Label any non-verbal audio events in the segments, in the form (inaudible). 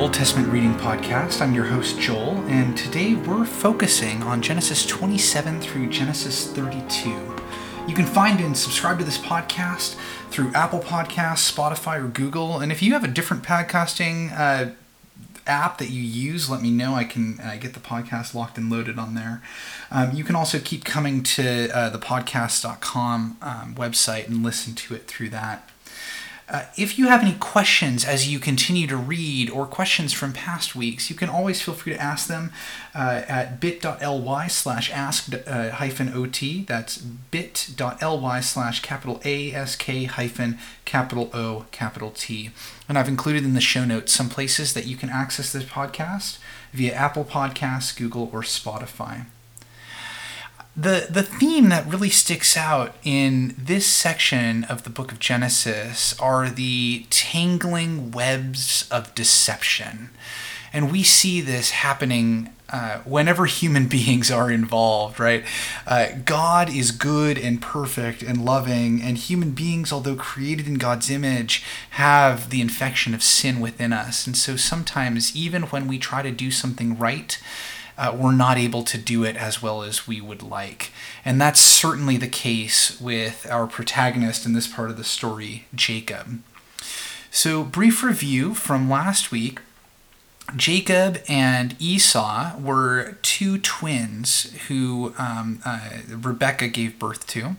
Old Testament Reading Podcast. I'm your host, Joel, and today we're focusing on Genesis 27 through Genesis 32. You can find and subscribe to this podcast through Apple Podcasts, Spotify, or Google. And if you have a different podcasting uh, app that you use, let me know. I can uh, get the podcast locked and loaded on there. Um, you can also keep coming to uh, the podcast.com um, website and listen to it through that. Uh, if you have any questions as you continue to read or questions from past weeks, you can always feel free to ask them uh, at bit.ly slash ask uh, hyphen ot. That's bit.ly slash capital A S K hyphen capital O capital T. And I've included in the show notes some places that you can access this podcast via Apple Podcasts, Google, or Spotify the the theme that really sticks out in this section of the book of Genesis are the tangling webs of deception. And we see this happening uh, whenever human (laughs) beings are involved, right? Uh, God is good and perfect and loving, and human beings, although created in God's image, have the infection of sin within us. And so sometimes, even when we try to do something right, uh, we're not able to do it as well as we would like. And that's certainly the case with our protagonist in this part of the story, Jacob. So, brief review from last week. Jacob and Esau were two twins who um, uh, Rebecca gave birth to.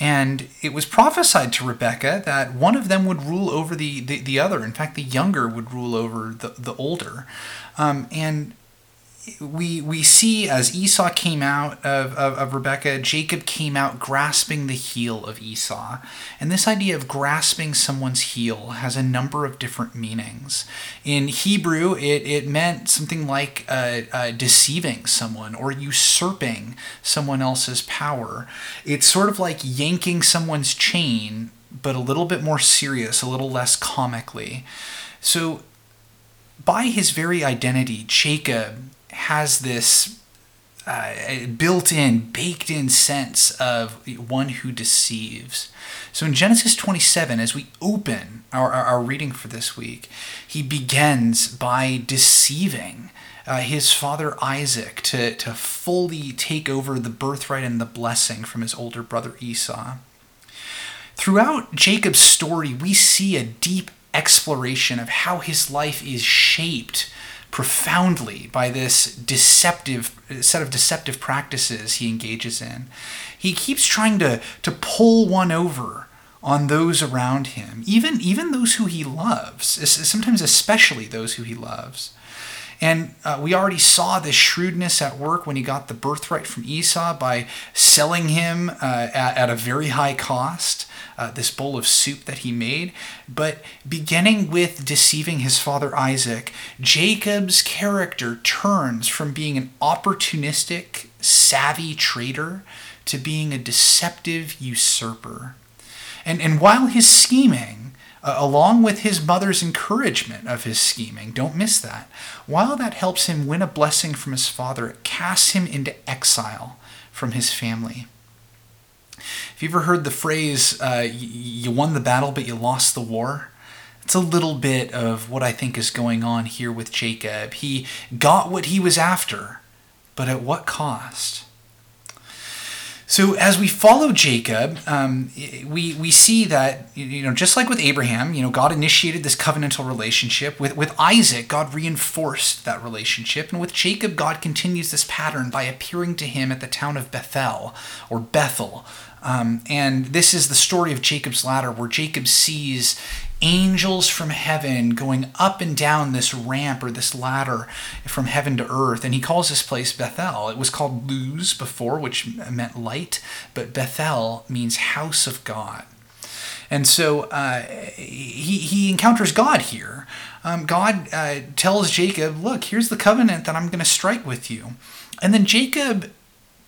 And it was prophesied to Rebecca that one of them would rule over the, the, the other. In fact, the younger would rule over the, the older. Um, and we we see as Esau came out of, of, of, Rebecca, Jacob came out grasping the heel of Esau. And this idea of grasping someone's heel has a number of different meanings. In Hebrew, it, it meant something like uh, uh, deceiving someone or usurping someone else's power. It's sort of like yanking someone's chain, but a little bit more serious, a little less comically. So by his very identity, Jacob has this uh, built in, baked in sense of one who deceives. So in Genesis 27, as we open our, our, our reading for this week, he begins by deceiving uh, his father Isaac to, to fully take over the birthright and the blessing from his older brother Esau. Throughout Jacob's story, we see a deep exploration of how his life is shaped profoundly by this deceptive set of deceptive practices he engages in. He keeps trying to, to pull one over on those around him, even, even those who he loves, sometimes especially those who he loves. And uh, we already saw this shrewdness at work when he got the birthright from Esau by selling him uh, at, at, a very high cost, uh, this bowl of soup that he made. But beginning with deceiving his father Isaac, Jacob's character turns from being an opportunistic, savvy trader to being a deceptive usurper. And, and while his scheming uh, along with his mother's encouragement of his scheming. Don't miss that. While that helps him win a blessing from his father, it casts him into exile from his family. Have you ever heard the phrase, uh, you won the battle, but you lost the war? It's a little bit of what I think is going on here with Jacob. He got what he was after, but at what cost? So as we follow Jacob, um, we we see that you know just like with Abraham, you know God initiated this covenantal relationship with with Isaac. God reinforced that relationship, and with Jacob, God continues this pattern by appearing to him at the town of Bethel or Bethel. Um, and this is the story of Jacob's ladder, where Jacob sees angels from heaven going up and down this ramp or this ladder from heaven to earth. And he calls this place Bethel. It was called Luz before, which meant light, but Bethel means house of God. And so uh, he, he encounters God here. Um, God uh, tells Jacob, Look, here's the covenant that I'm going to strike with you. And then Jacob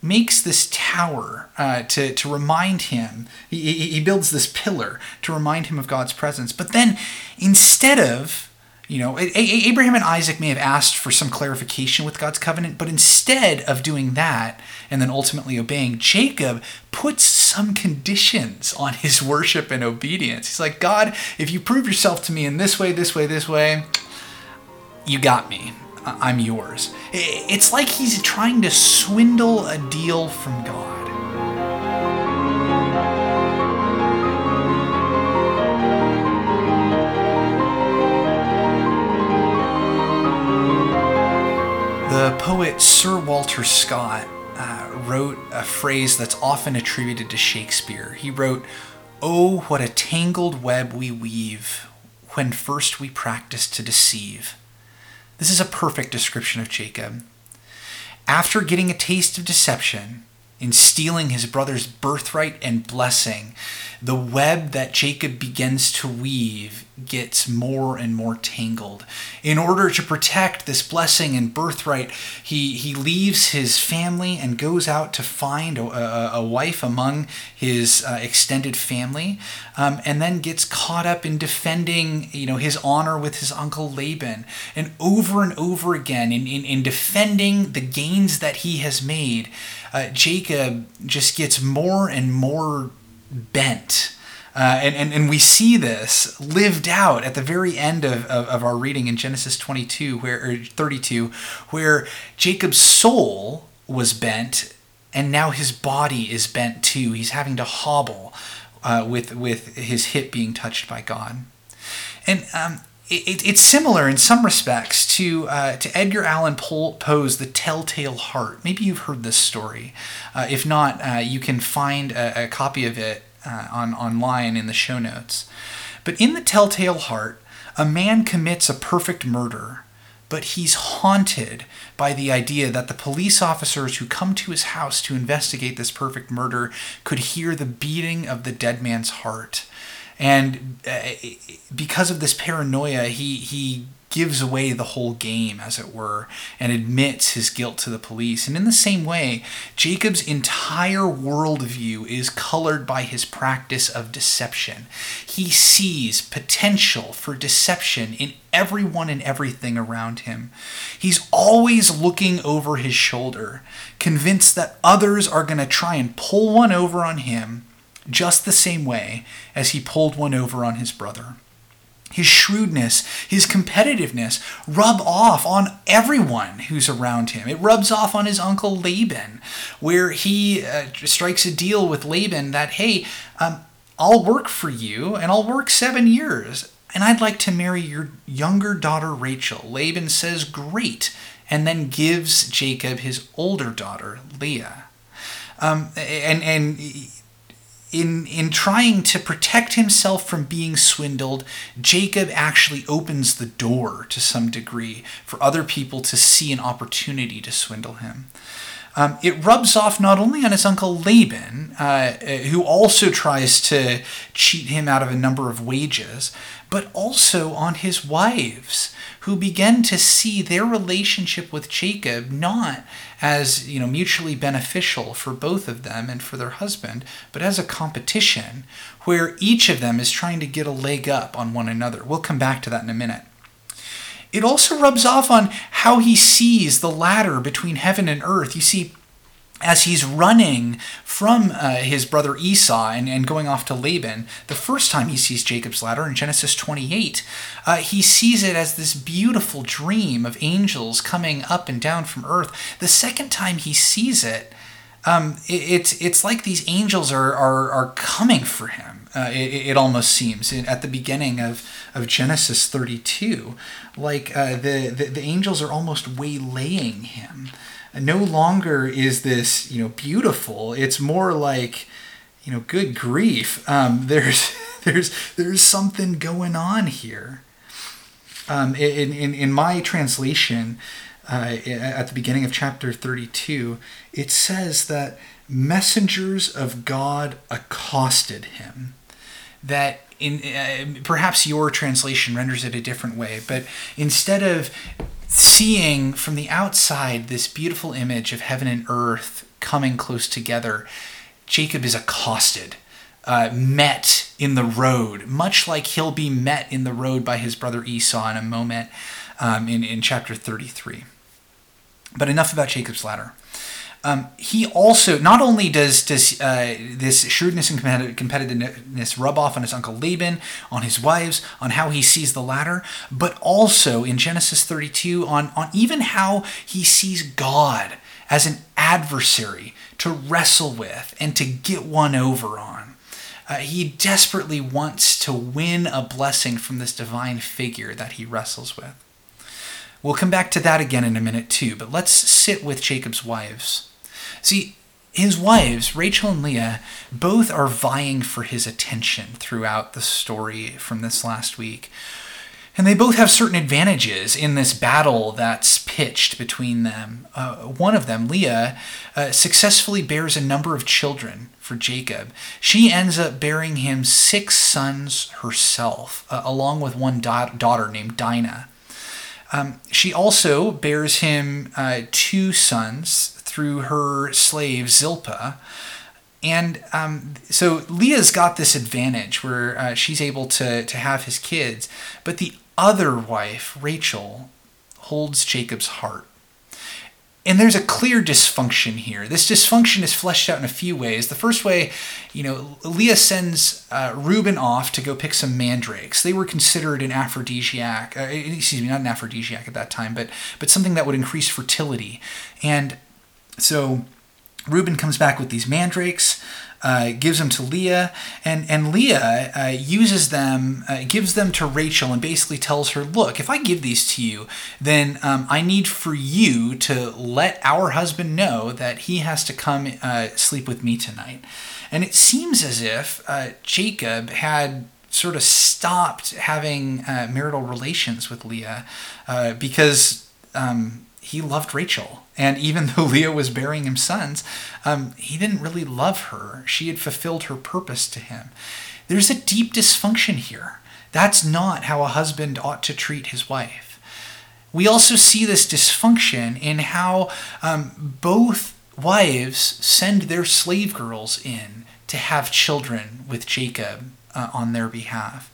makes this tower uh, to, to remind him, he, he builds this pillar to remind him of God's presence. But then instead of, you know, Abraham and Isaac may have asked for some clarification with God's covenant, but instead of doing that and then ultimately obeying, Jacob puts some conditions on his worship and obedience. He's like, God, if you prove yourself to me in this way, this way, this way, You got me. I'm yours. It's like he's trying to swindle a deal from God. The poet Sir Walter Scott uh, wrote a phrase that's often attributed to Shakespeare. He wrote, Oh, what a tangled web we weave when first we practice to deceive. This is a perfect description of Jacob. After getting a taste of deception, in stealing his brother's birthright and blessing, the web that Jacob begins to weave gets more and more tangled. In order to protect this blessing and birthright, he, he leaves his family and goes out to find a, a, a wife among his uh, extended family, um, and then gets caught up in defending you know, his honor with his uncle Laban. And over and over again, in, in, in defending the gains that he has made, uh, Jacob just gets more and more bent. Uh, and, and, and we see this lived out at the very end of, of, of, our reading in Genesis 22, where, or 32, where Jacob's soul was bent and now his body is bent too. He's having to hobble uh, with, with his hip being touched by God. And um, it, it's similar in some respects to uh, to Edgar Allan Poe's The Telltale Heart. Maybe you've heard this story. Uh, if not, uh, you can find a, a copy of it uh, on online in the show notes. But in The Telltale Heart, a man commits a perfect murder, but he's haunted by the idea that the police officers who come to his house to investigate this perfect murder could hear the beating of the dead man's heart and uh, because of this paranoia, he he gives away the whole game, as it were, and admits his guilt to the police. And in the same way, Jacob's entire worldview is colored by his practice of deception. He sees potential for deception in everyone and everything around him. He's always looking over his shoulder, convinced that others are going to try and pull one over on him just the same way as he pulled one over on his brother. His shrewdness, his competitiveness rub off on everyone who's around him. It rubs off on his uncle Laban, where he uh, strikes a deal with Laban that, hey, um, I'll work for you and I'll work seven years, and I'd like to marry your younger daughter Rachel. Laban says, great, and then gives Jacob his older daughter, Leah. Um, and, and in in trying to protect himself from being swindled, Jacob actually opens the door to some degree for other people to see an opportunity to swindle him. Um, it rubs off not only on his uncle Laban, uh, who also tries to cheat him out of a number of wages, but also on his wives, who begin to see their relationship with Jacob not as you know mutually beneficial for both of them and for their husband, but as a competition where each of them is trying to get a leg up on one another. We'll come back to that in a minute. It also rubs off on how he sees the ladder between heaven and earth. You see, as he's running from uh, his brother Esau and, and going off to Laban, the first time he sees Jacob's ladder in Genesis 28, uh, he sees it as this beautiful dream of angels coming up and down from earth. The second time he sees it, um, it, it's it's like these angels are are, are coming for him. Uh, it, it, almost seems at the beginning of, of Genesis 32, like uh, the, the the angels are almost waylaying him. No longer is this you know beautiful. It's more like you know good grief. Um, (laughs) there's there's there's something going on here. Um, in, in, in my translation uh, at the beginning of chapter 32 it says that messengers of god accosted him that in uh, perhaps your translation renders it a different way but instead of seeing from the outside this beautiful image of heaven and earth coming close together, Jacob is accosted, uh, met in the road, much like he'll be met in the road by his brother Esau in a moment um, in, in chapter 33. But enough about Jacob's ladder. Um, he also not only does does uh, this shrewdness and competitiveness rub off on his uncle Laban, on his wives, on how he sees the ladder, but also in Genesis 32 on on even how he sees God as an adversary to wrestle with and to get one over on. Uh, he desperately wants to win a blessing from this divine figure that he wrestles with. We'll come back to that again in a minute too, but let's sit with Jacob's wives. See, his wives, Rachel and Leah, both are vying for his attention throughout the story from this last week. And they both have certain advantages in this battle that's pitched between them. Uh, one of them, Leah, uh, successfully bears a number of children for Jacob. She ends up bearing him six sons herself, uh, along with one da- daughter named Dinah. Um, she also bears him uh, two sons through her slave Zilpah. And um, so Leah's got this advantage where uh, she's able to, to have his kids, but the other wife, Rachel, holds Jacob's heart. And there's a clear dysfunction here. This dysfunction is fleshed out in a few ways. The first way, you know, Leah sends uh, Reuben off to go pick some mandrakes. They were considered an aphrodisiac, uh, excuse me, not an aphrodisiac at that time, but but something that would increase fertility. And so Reuben comes back with these mandrakes uh, gives them to Leah, and and Leah uh, uses them, uh, gives them to Rachel, and basically tells her, "Look, if I give these to you, then um, I need for you to let our husband know that he has to come uh, sleep with me tonight." And it seems as if uh, Jacob had sort of stopped having uh, marital relations with Leah because. Um, he loved Rachel. And even (laughs) though Leah was bearing him sons, um, he didn't really love her. She had fulfilled her purpose to him. There's a deep dysfunction here. That's not how a husband ought to treat his wife. We also see this dysfunction in how um, both wives send their slave girls in to have children with Jacob uh, on their behalf.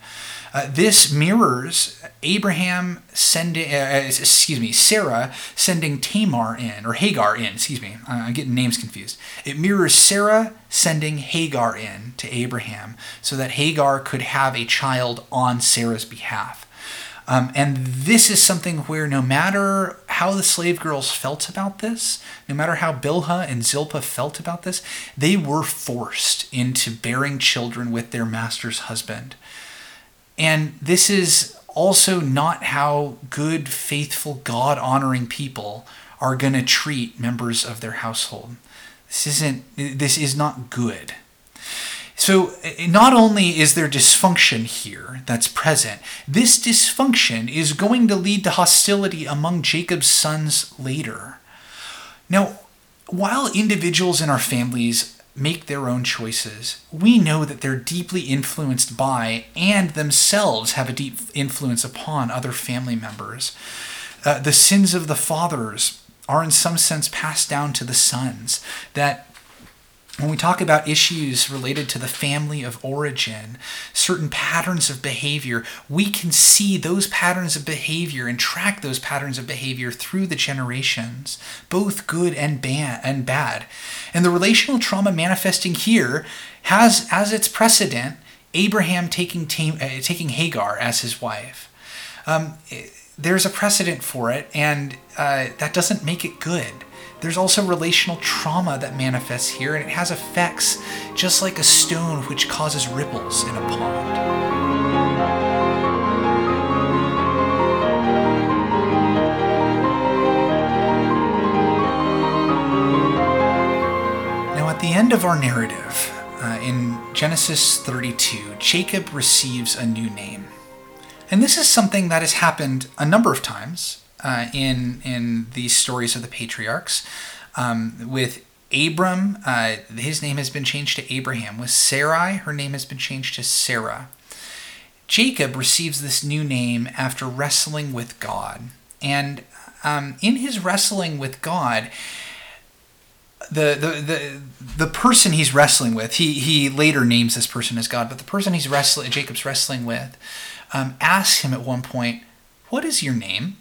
Uh, this mirrors Abraham sending, uh, uh, excuse me, Sarah sending Tamar in, or Hagar in, excuse me, I'm getting names confused. It mirrors Sarah sending Hagar in to Abraham so that Hagar could have a child on Sarah's behalf. Um, and this is something where no matter how the slave girls felt about this, no matter how Bilhah and Zilpah felt about this, they were forced into bearing children with their master's husband. And this is also not how good, faithful, God honoring people are going to treat members of their household. This isn't, this is not good. So, eh, not only is there dysfunction here that's present, this dysfunction is going to lead to hostility among Jacob's sons later. Now, while individuals in our families make their own choices. We know that they're deeply influenced by and themselves have a deep influence upon other family members. Uh, the sins of the fathers are, in some sense, passed down to the sons. That when we talk about issues related to the family of origin, certain patterns of behavior, we can see those patterns of behavior and track those patterns of behavior through the generations, both good and bad. And bad. And the relational trauma manifesting here has as its precedent Abraham taking, uh, taking Hagar as his wife. Um, there's a precedent for it, and uh, that doesn't make it good. There's also relational trauma that manifests here, and it has effects just like a stone which causes ripples in a pond. Now, at the end of our narrative, uh, in Genesis 32, Jacob receives a new name. And this is something that has happened a number of times uh, in in these stories of the patriarchs. Um, with Abram, uh, his name has been changed to Abraham. With Sarai, her name has been changed to Sarah. Jacob receives this new name after wrestling with God. And um, in his wrestling with God, the, the the the person he's wrestling with, he he later names this person as God, but the person he's wrestling, Jacob's wrestling with, um, asks him at one point, "What is your name?"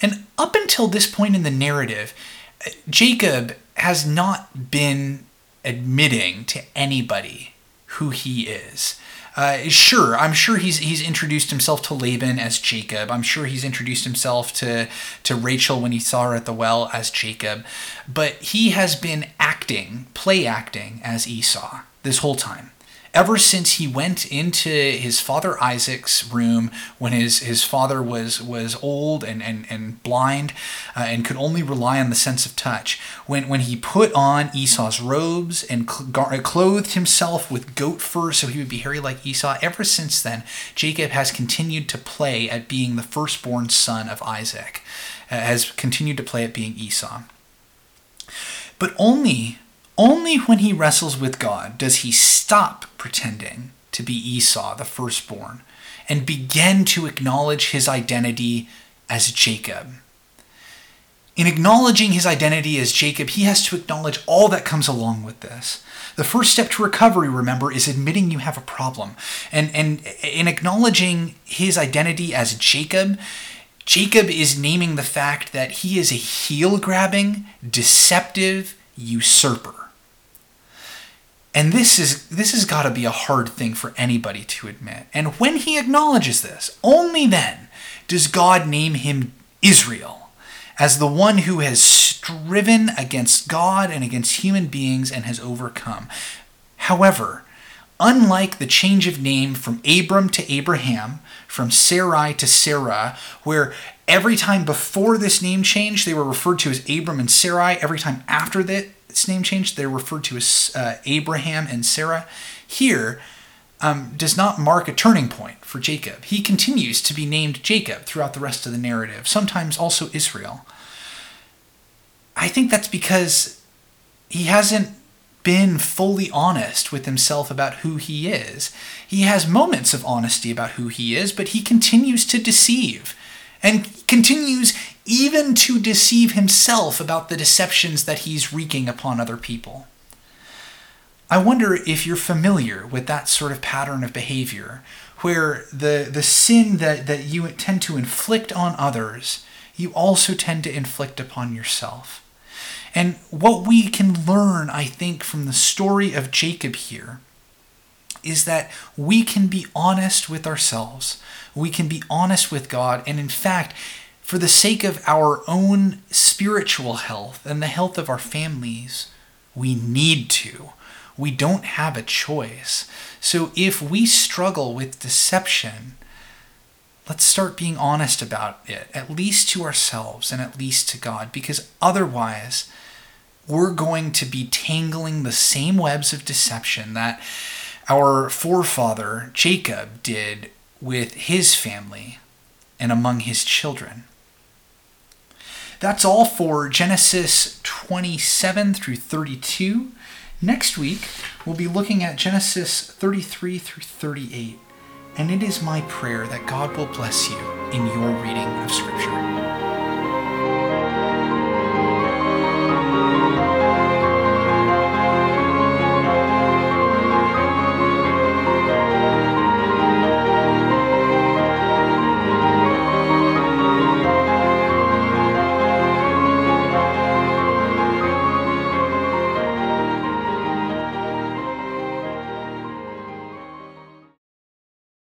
And up until this point in the narrative, Jacob has not been admitting to anybody who he is. Uh, sure, I'm sure he's he's introduced himself to Laban as Jacob. I'm sure he's introduced himself to to Rachel when he saw her at the well as Jacob. But he has been acting, play acting as Esau this whole time ever since he went into his father Isaac's room when his, his father was, was old and, and, and blind uh, and could only rely on the sense of touch, when, when he put on Esau's robes and cl- clothed himself with goat fur so he would be hairy like Esau, ever since then, Jacob has continued to play at being the firstborn son of Isaac, uh, has continued to play at being Esau. But only only when he wrestles with God does he stop pretending to be Esau, the firstborn, and begin to acknowledge his identity as Jacob. In acknowledging his identity as Jacob, he has to acknowledge all that comes along with this. The first step to recovery, remember, is admitting you have a problem. And, and in acknowledging his identity as Jacob, Jacob is naming the fact that he is a heel grabbing, deceptive usurper. And this is this has got to be a hard thing for anybody to admit. And when he acknowledges this, only then does God name him Israel as the one who has striven against God and against human beings and has overcome. However, unlike the change of name from Abram to Abraham, from Sarai to Sarah, where every time before this name change they were referred to as Abram and Sarai, every time after that its name change, they're referred to as uh, Abraham and Sarah. Here, um, does not mark a turning point for Jacob. He continues to be named Jacob throughout the rest of the narrative, sometimes also Israel. I think that's because he hasn't been fully honest with himself about who he is. He has moments of honesty about who he is, but he continues to deceive and continues even to deceive himself about the deceptions that he's wreaking upon other people. I wonder if you're familiar with that sort of pattern of behavior, where the, the sin that, that you tend to inflict on others, you also tend to inflict upon yourself. And what we can learn, I think, from the story of Jacob here is that we can be honest with ourselves. We can be honest with God. And in fact, for the sake of our own spiritual health and the health of our families, we need to. We don't have a choice. So if we struggle with deception, let's start being honest about it, at least to ourselves and at least to God, because otherwise, we're going to be tangling the same webs of deception that our forefather Jacob did with his family and among his children. That's all for Genesis 27 through 32. Next week, we'll be looking at Genesis 33 through 38. And it is my prayer that God will bless you in your reading of Scripture.